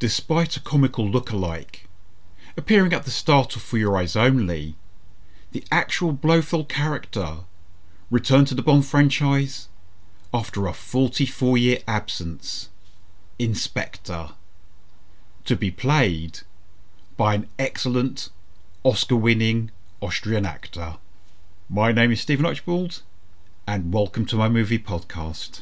Despite a comical look-alike, appearing at the start of For Your Eyes Only, the actual Blofeld character returned to the Bond franchise after a 44 year absence in Spectre, to be played by an excellent Oscar winning Austrian actor. My name is Stephen Archibald, and welcome to my movie podcast.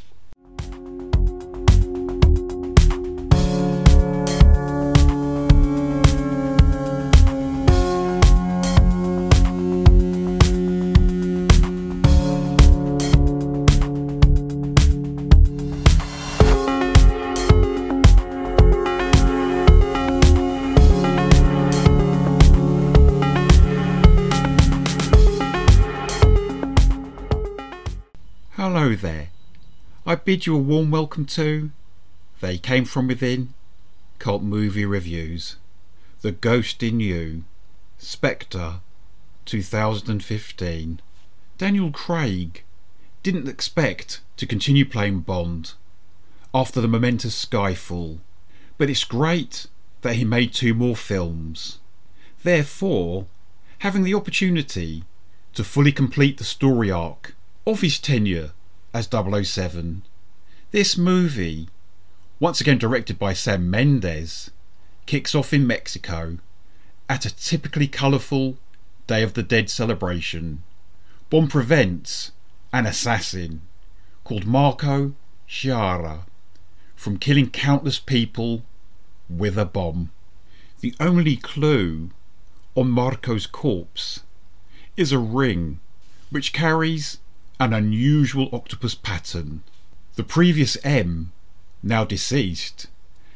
I bid you a warm welcome to. They Came From Within Cult Movie Reviews. The Ghost in You Spectre 2015 Daniel Craig didn't expect to continue playing Bond after the momentous Skyfall, but it's great that he made two more films. Therefore, having the opportunity to fully complete the story arc of his tenure as 007. This movie, once again directed by Sam Mendes, kicks off in Mexico at a typically colourful Day of the Dead celebration. Bond prevents an assassin called Marco Sciarra from killing countless people with a bomb. The only clue on Marco's corpse is a ring which carries an unusual octopus pattern. The previous M, now deceased,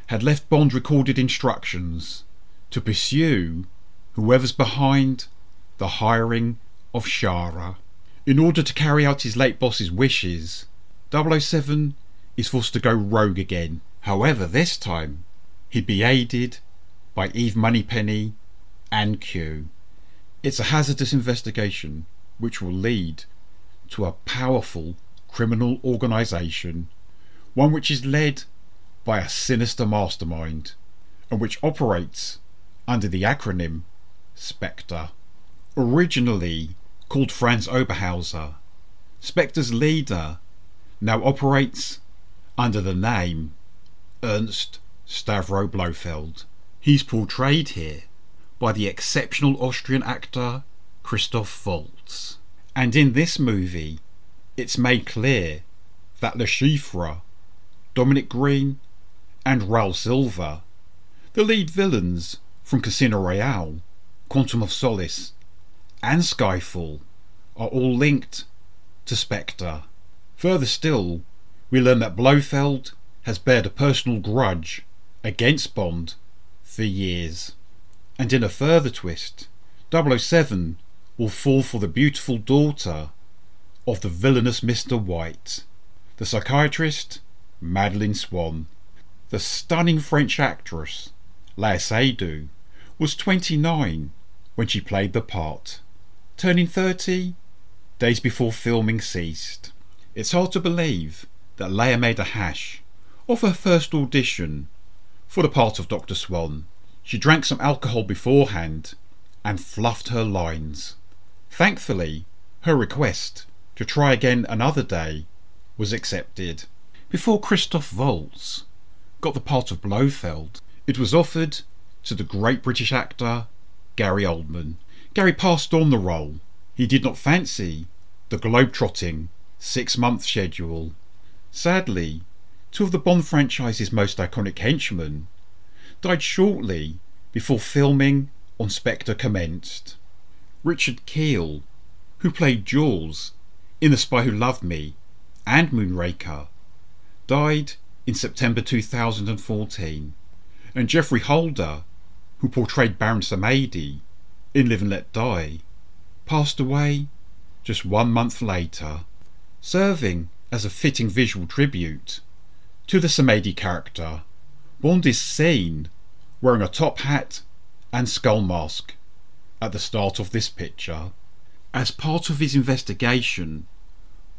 had left Bond recorded instructions to pursue whoever's behind the hiring of Sciarra. In order to carry out his late boss's wishes, 007 is forced to go rogue again. However, this time he'd be aided by Eve Moneypenny and Q. It's a hazardous investigation which will lead to a powerful criminal organisation, one which is led by a sinister mastermind and which operates under the acronym Spectre. Originally called Franz Oberhauser, Spectre's leader now operates under the name Ernst Stavro Blofeld. He's portrayed here by the exceptional Austrian actor Christoph Waltz. And in this movie, it's made clear that Le Chiffre, Dominic Green, and Raul Silva, the lead villains from Casino Royale, Quantum of Solace, and Skyfall, are all linked to Spectre. Further still, we learn that Blofeld has bared a personal grudge against Bond for years. And in a further twist, 007 will fall for the beautiful daughter of the villainous Mr. White, the psychiatrist Madeleine Swann. The stunning French actress Léa Seydoux was 29 when she played the part, turning 30 days before filming ceased. It's hard to believe that Léa made a hash of her first audition for the part of Dr. Swann. She drank some alcohol beforehand and fluffed her lines. Thankfully, her request to try again another day was accepted. Before Christoph Waltz got the part of Blofeld, it was offered to the great British actor Gary Oldman. Gary passed on the role. He did not fancy the globe-trotting six-month schedule. Sadly, two of the Bond franchise's most iconic henchmen died shortly before filming on Spectre commenced. Richard Kiel, who played Jules in The Spy Who Loved Me and Moonraker, died in September 2014, and Geoffrey Holder, who portrayed Baron Samedi in Live and Let Die, passed away just one month later, serving as a fitting visual tribute to the Samedi character. Bond is seen wearing a top hat and skull mask at the start of this picture. As part of his investigation,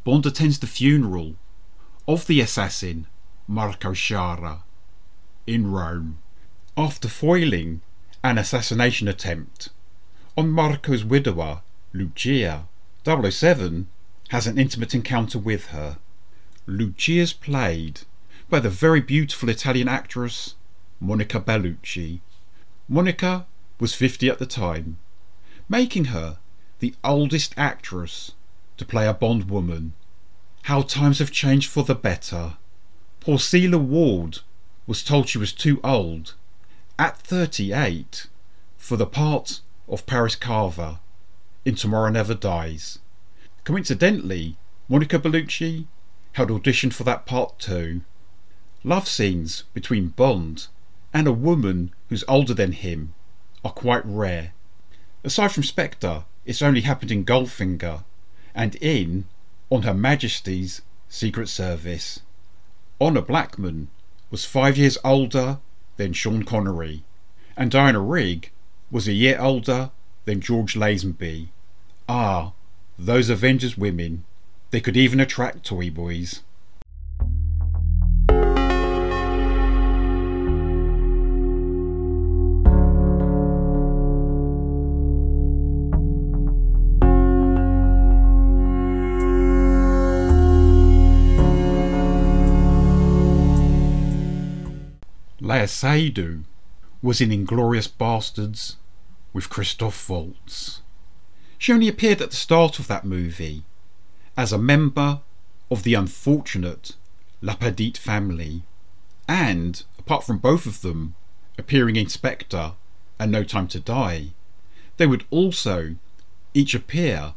Bond attends the funeral of the assassin Marco Sciarra in Rome. after foiling an assassination attempt on Marco's widower, Lucia, 007 has an intimate encounter with her. Lucia is played by the very beautiful Italian actress Monica Bellucci. Monica was 50 at the time, making her the oldest actress to play a Bond woman. How times have changed for the better. Poor Sela Ward was told she was too old, at 38, for the part of Paris Carver in Tomorrow Never Dies. Coincidentally, Monica Bellucci had auditioned for that part too. Love scenes between Bond and a woman who's older than him are quite rare. Aside from Spectre, it's only happened in Goldfinger and in On Her Majesty's Secret Service. Honor Blackman was five years older than Sean Connery, and Diana Rigg was a year older than George Lazenby. Ah, those Avengers women. They could even attract toy boys. Seydoux was in Inglourious Basterds with Christoph Waltz. She only appeared at the start of that movie as a member of the unfortunate LaPadite family, and apart from both of them appearing in Spectre and No Time to Die, they would also each appear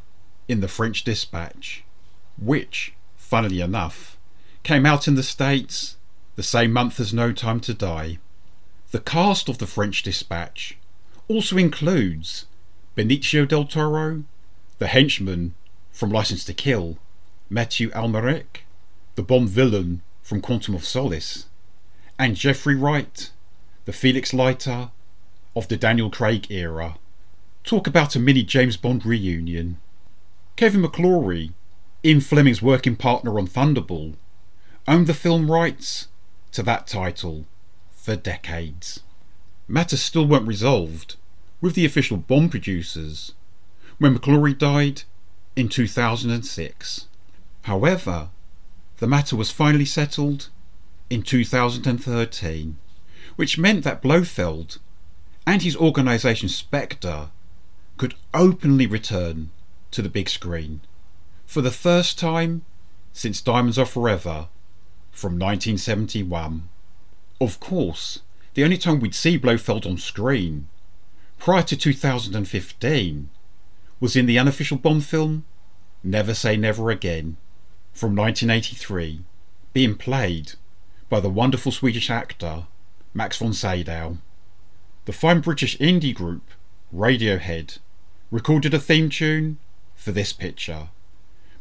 in The French Dispatch, which, funnily enough, came out in the States the same month as No Time to Die. The cast of The French Dispatch also includes Benicio del Toro, the henchman from License to Kill, Mathieu Amalric, the Bond villain from Quantum of Solace, and Jeffrey Wright, the Felix Leiter of the Daniel Craig era. Talk about a mini James Bond reunion. Kevin McClory, Ian Fleming's working partner on Thunderball, owned the film rights to that title for decades. Matters still weren't resolved with the official Bond producers when McClory died in 2006. However, the matter was finally settled in 2013, which meant that Blofeld and his organisation Spectre could openly return to the big screen for the first time since Diamonds Are Forever from 1971. Of course, the only time we'd see Blofeld on screen prior to 2015 was in the unofficial Bond film Never Say Never Again from 1983, being played by the wonderful Swedish actor Max von Sydow. The fine British indie group Radiohead recorded a theme tune for this picture,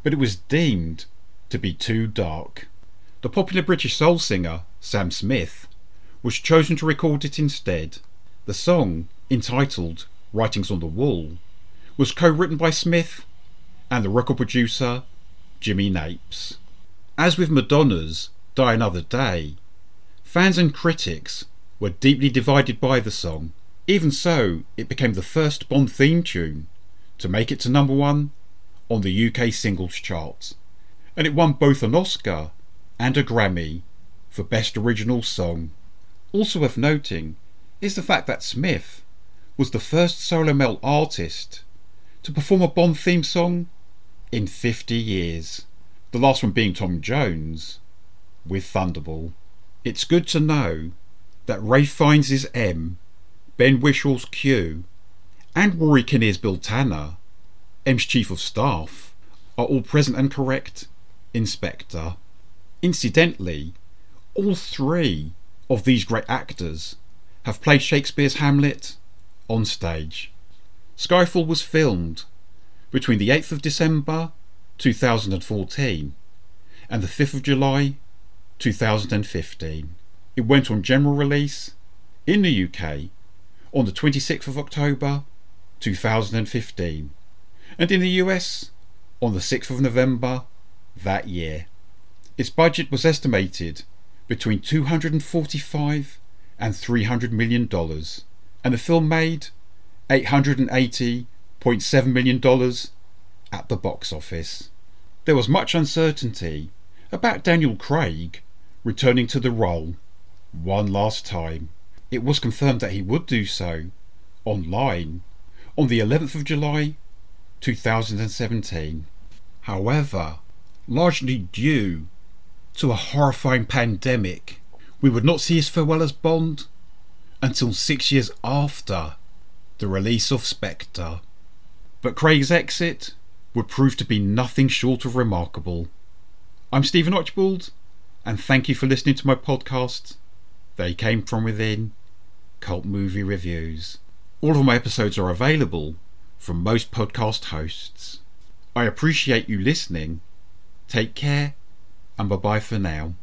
but it was deemed to be too dark. The popular British soul singer Sam Smith was chosen to record it instead. The song entitled Writing's on the Wall, was co written by Smith and the record producer Jimmy Napes. As with Madonna's Die Another Day, fans and critics were deeply divided by the song. Even so, it became the first Bond theme tune to make it to number one on the UK singles chart, and it won both an Oscar and a Grammy for Best Original Song. Also worth noting is the fact that Smith was the first solo male artist to perform a Bond theme song in 50 years, the last one being Tom Jones with Thunderball. It's good to know that Ralph Fiennes' M, Ben Whishaw's Q, and Rory Kinnear's Bill Tanner, M's Chief of Staff, are all present and correct in Spectre. Incidentally, all three of these great actors have played Shakespeare's Hamlet on stage. Skyfall was filmed between the 8th of December 2014 and the 5th of July 2015. It went on general release in the UK on the 26th of October 2015 and in the US on the 6th of November that year. Its budget was estimated between 245 and $300 million, and the film made $880.7 million at the box office. There was much uncertainty about Daniel Craig returning to the role one last time. It was confirmed that he would do so online on the 11th of July 2017. However, largely due to a horrifying pandemic, we would not see his farewell as Bond until six years after the release of Spectre. But Craig's exit would prove to be nothing short of remarkable. I'm Stephen Archibald, and thank you for listening to my podcast. They came from within Cult Movie Reviews. All of my episodes are available from most podcast hosts. I appreciate you listening. Take care, and bye bye for now.